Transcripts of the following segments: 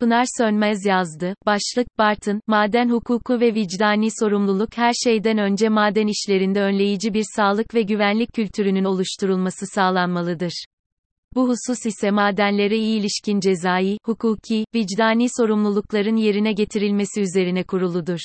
Pınar Sönmez yazdı. Başlık, Bartın, maden hukuku ve vicdani sorumluluk her şeyden önce maden işlerinde önleyici bir sağlık ve güvenlik kültürünün oluşturulması sağlanmalıdır. Bu husus ise madenlere iyi ilişkin cezai, hukuki, vicdani sorumlulukların yerine getirilmesi üzerine kuruludur.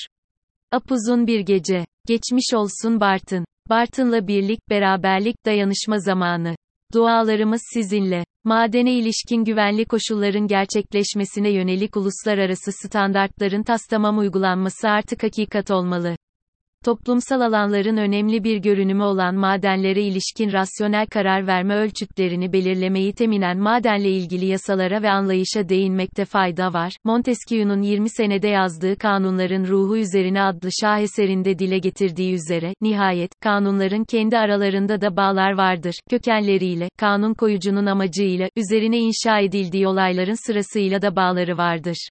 Apuzun bir gece. Geçmiş olsun Bartın. Bartın'la birlik, beraberlik, dayanışma zamanı. Dualarımız sizinle. Madene ilişkin güvenli koşulların gerçekleşmesine yönelik uluslararası standartların tastamam uygulanması artık hakikat olmalı. Toplumsal alanların önemli bir görünümü olan madenlere ilişkin rasyonel karar verme ölçütlerini belirlemeyi teminen madenle ilgili yasalara ve anlayışa değinmekte fayda var. Montesquieu'nun 20 senede yazdığı Kanunların Ruhu üzerine adlı şaheserinde dile getirdiği üzere, nihayet, kanunların kendi aralarında da bağlar vardır, kökenleriyle, kanun koyucunun amacıyla, üzerine inşa edildiği olayların sırasıyla da bağları vardır.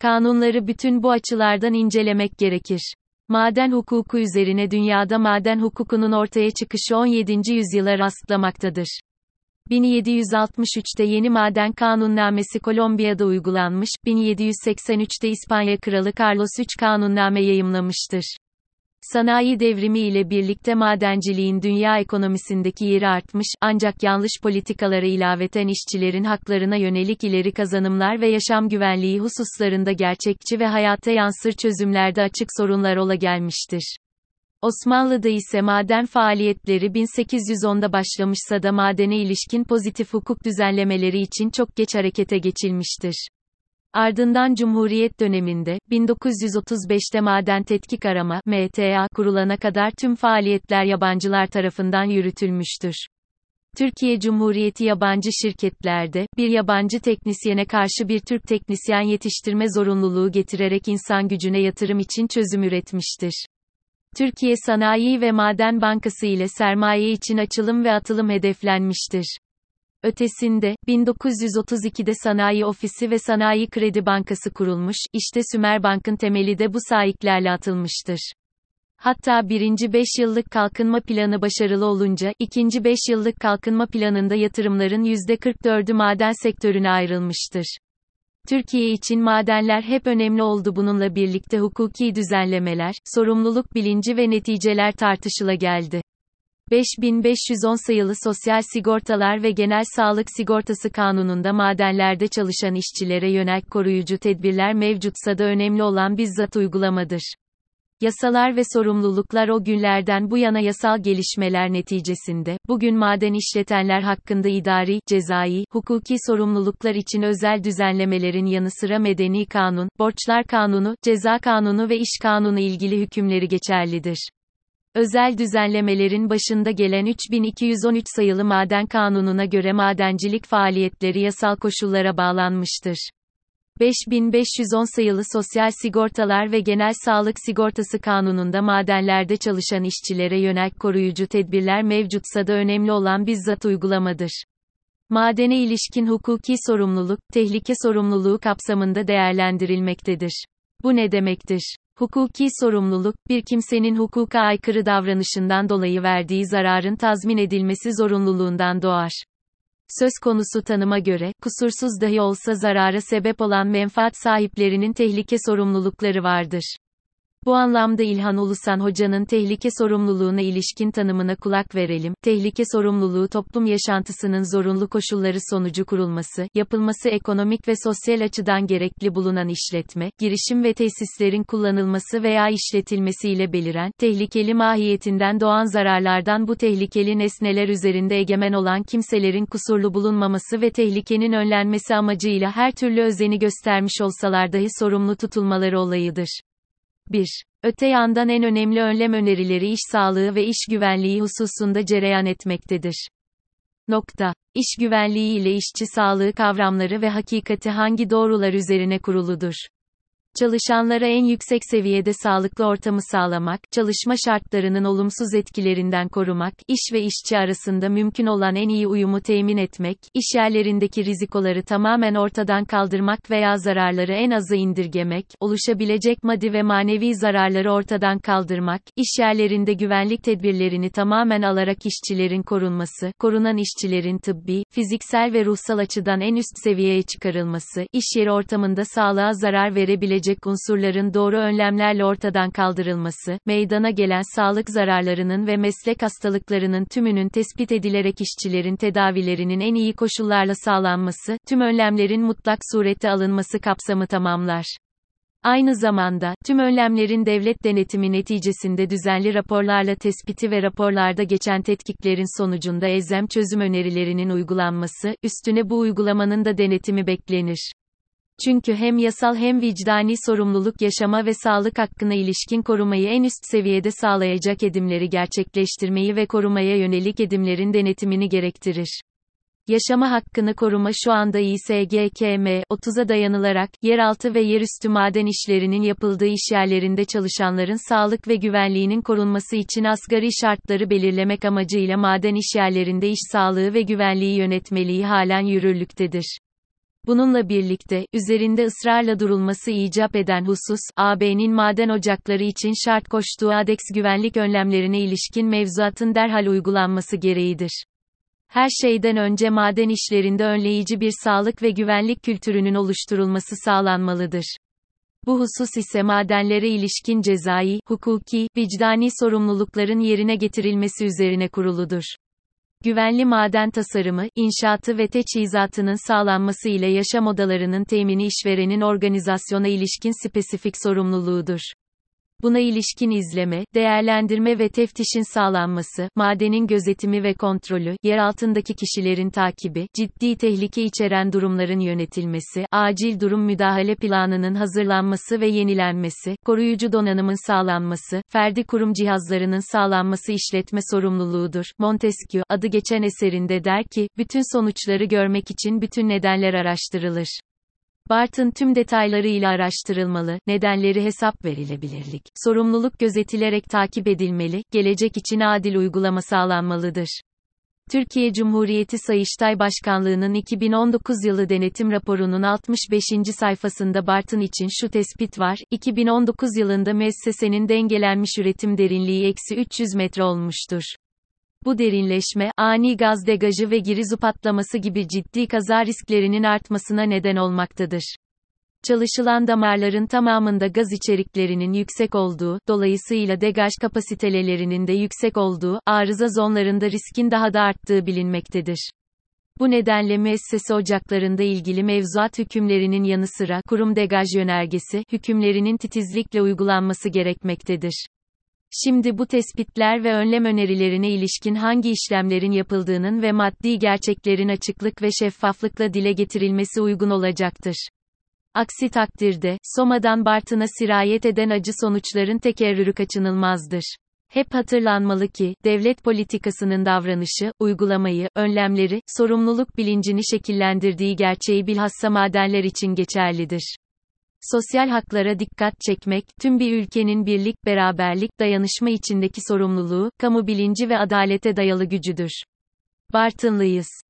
Kanunları bütün bu açılardan incelemek gerekir. Maden hukuku üzerine dünyada maden hukukunun ortaya çıkışı 17. yüzyıla rastlamaktadır. 1763'te yeni maden kanunnamesi Kolombiya'da uygulanmış, 1783'te İspanya Kralı Carlos III kanunname yayımlamıştır. Sanayi devrimi ile birlikte madenciliğin dünya ekonomisindeki yeri artmış, ancak yanlış politikalara ilaveten işçilerin haklarına yönelik ileri kazanımlar ve yaşam güvenliği hususlarında gerçekçi ve hayata yansır çözümlerde açık sorunlar ola gelmiştir. Osmanlı'da ise maden faaliyetleri 1810'da başlamışsa da madene ilişkin pozitif hukuk düzenlemeleri için çok geç harekete geçilmiştir. Ardından Cumhuriyet döneminde, 1935'te Maden Tetkik Arama, MTA, kurulana kadar tüm faaliyetler yabancılar tarafından yürütülmüştür. Türkiye Cumhuriyeti yabancı şirketlerde, bir yabancı teknisyene karşı bir Türk teknisyen yetiştirme zorunluluğu getirerek insan gücüne yatırım için çözüm üretmiştir. Türkiye Sanayi ve Maden Bankası ile sermaye için açılım ve atılım hedeflenmiştir. Ötesinde, 1932'de Sanayi Ofisi ve Sanayi Kredi Bankası kurulmuş, işte Sümerbank'ın temeli de bu sahiplerle atılmıştır. Hatta birinci 5 yıllık kalkınma planı başarılı olunca, ikinci 5 yıllık kalkınma planında yatırımların %44'ü maden sektörüne ayrılmıştır. Türkiye için madenler hep önemli oldu bununla birlikte hukuki düzenlemeler, sorumluluk bilinci ve neticeler tartışıla geldi. 5510 sayılı Sosyal Sigortalar ve Genel Sağlık Sigortası Kanunu'nda madenlerde çalışan işçilere yönelik koruyucu tedbirler mevcutsa da önemli olan bizzat uygulamadır. Yasalar ve sorumluluklar o günlerden bu yana yasal gelişmeler neticesinde, bugün maden işletenler hakkında idari, cezai, hukuki sorumluluklar için özel düzenlemelerin yanı sıra medeni kanun, borçlar kanunu, ceza kanunu ve iş kanunu ilgili hükümleri geçerlidir. Özel düzenlemelerin başında gelen 3213 sayılı Maden Kanunu'na göre madencilik faaliyetleri yasal koşullara bağlanmıştır. 5510 sayılı Sosyal Sigortalar ve Genel Sağlık Sigortası Kanunu'nda madenlerde çalışan işçilere yönelik koruyucu tedbirler mevcutsa da önemli olan bizzat uygulamadır. Madene ilişkin hukuki sorumluluk, tehlike sorumluluğu kapsamında değerlendirilmektedir. Bu ne demektir? Hukuki sorumluluk, bir kimsenin hukuka aykırı davranışından dolayı verdiği zararın tazmin edilmesi zorunluluğundan doğar. Söz konusu tanıma göre, kusursuz dahi olsa zarara sebep olan menfaat sahiplerinin tehlike sorumlulukları vardır. Bu anlamda İlhan Ulusan Hoca'nın tehlike sorumluluğuna ilişkin tanımına kulak verelim. Tehlike sorumluluğu toplum yaşantısının zorunlu koşulları sonucu kurulması, yapılması ekonomik ve sosyal açıdan gerekli bulunan işletme, girişim ve tesislerin kullanılması veya işletilmesiyle beliren, tehlikeli mahiyetinden doğan zararlardan bu tehlikeli nesneler üzerinde egemen olan kimselerin kusurlu bulunmaması ve tehlikenin önlenmesi amacıyla her türlü özeni göstermiş olsalar dahi sorumlu tutulmaları olayıdır. 1. Öte yandan en önemli önlem önerileri iş sağlığı ve iş güvenliği hususunda cereyan etmektedir. Nokta. İş güvenliği ile işçi sağlığı kavramları ve hakikati hangi doğrular üzerine kuruludur? Çalışanlara en yüksek seviyede sağlıklı ortamı sağlamak, çalışma şartlarının olumsuz etkilerinden korumak, iş ve işçi arasında mümkün olan en iyi uyumu temin etmek, iş yerlerindeki rizikoları tamamen ortadan kaldırmak veya zararları en azı indirgemek, oluşabilecek maddi ve manevi zararları ortadan kaldırmak, iş yerlerinde güvenlik tedbirlerini tamamen alarak işçilerin korunması, korunan işçilerin tıbbi, fiziksel ve ruhsal açıdan en üst seviyeye çıkarılması, iş yeri ortamında sağlığa zarar verebilecek olabilecek unsurların doğru önlemlerle ortadan kaldırılması, meydana gelen sağlık zararlarının ve meslek hastalıklarının tümünün tespit edilerek işçilerin tedavilerinin en iyi koşullarla sağlanması, tüm önlemlerin mutlak surette alınması kapsamı tamamlar. Aynı zamanda, tüm önlemlerin devlet denetimi neticesinde düzenli raporlarla tespiti ve raporlarda geçen tetkiklerin sonucunda elzem çözüm önerilerinin uygulanması, üstüne bu uygulamanın da denetimi beklenir. Çünkü hem yasal hem vicdani sorumluluk yaşama ve sağlık hakkına ilişkin korumayı en üst seviyede sağlayacak edimleri gerçekleştirmeyi ve korumaya yönelik edimlerin denetimini gerektirir. Yaşama hakkını koruma şu anda İSGKM 30'a dayanılarak, yeraltı ve yerüstü maden işlerinin yapıldığı işyerlerinde çalışanların sağlık ve güvenliğinin korunması için asgari şartları belirlemek amacıyla maden işyerlerinde iş sağlığı ve güvenliği yönetmeliği halen yürürlüktedir. Bununla birlikte, üzerinde ısrarla durulması icap eden husus, AB'nin maden ocakları için şart koştuğu ADEX güvenlik önlemlerine ilişkin mevzuatın derhal uygulanması gereğidir. Her şeyden önce maden işlerinde önleyici bir sağlık ve güvenlik kültürünün oluşturulması sağlanmalıdır. Bu husus ise madenlere ilişkin cezai, hukuki, vicdani sorumlulukların yerine getirilmesi üzerine kuruludur. Güvenli maden tasarımı, inşaatı ve teçhizatının sağlanması ile yaşam odalarının temini işverenin organizasyona ilişkin spesifik sorumluluğudur. Buna ilişkin izleme, değerlendirme ve teftişin sağlanması, madenin gözetimi ve kontrolü, yer altındaki kişilerin takibi, ciddi tehlike içeren durumların yönetilmesi, acil durum müdahale planının hazırlanması ve yenilenmesi, koruyucu donanımın sağlanması, ferdi kurum cihazlarının sağlanması işletme sorumluluğudur. Montesquieu, adı geçen eserinde der ki, bütün sonuçları görmek için bütün nedenler araştırılır. Bartın tüm detaylarıyla araştırılmalı, nedenleri hesap verilebilirlik, sorumluluk gözetilerek takip edilmeli, gelecek için adil uygulama sağlanmalıdır. Türkiye Cumhuriyeti Sayıştay Başkanlığı'nın 2019 yılı denetim raporunun 65. sayfasında Bartın için şu tespit var, 2019 yılında müessesenin dengelenmiş üretim derinliği eksi 300 metre olmuştur. Bu derinleşme, ani gaz degajı ve girizu patlaması gibi ciddi kaza risklerinin artmasına neden olmaktadır. Çalışılan damarların tamamında gaz içeriklerinin yüksek olduğu, dolayısıyla degaj kapasitelerinin de yüksek olduğu, arıza zonlarında riskin daha da arttığı bilinmektedir. Bu nedenle müessese ocaklarında ilgili mevzuat hükümlerinin yanı sıra kurum degaj yönergesi hükümlerinin titizlikle uygulanması gerekmektedir. Şimdi bu tespitler ve önlem önerilerine ilişkin hangi işlemlerin yapıldığının ve maddi gerçeklerin açıklık ve şeffaflıkla dile getirilmesi uygun olacaktır. Aksi takdirde, Soma'dan Bartın'a sirayet eden acı sonuçların tekerrürü kaçınılmazdır. Hep hatırlanmalı ki, devlet politikasının davranışı, uygulamayı, önlemleri, sorumluluk bilincini şekillendirdiği gerçeği bilhassa madenler için geçerlidir. Sosyal haklara dikkat çekmek, tüm bir ülkenin birlik, beraberlik, dayanışma içindeki sorumluluğu, kamu bilinci ve adalete dayalı gücüdür. Bartınlıyız.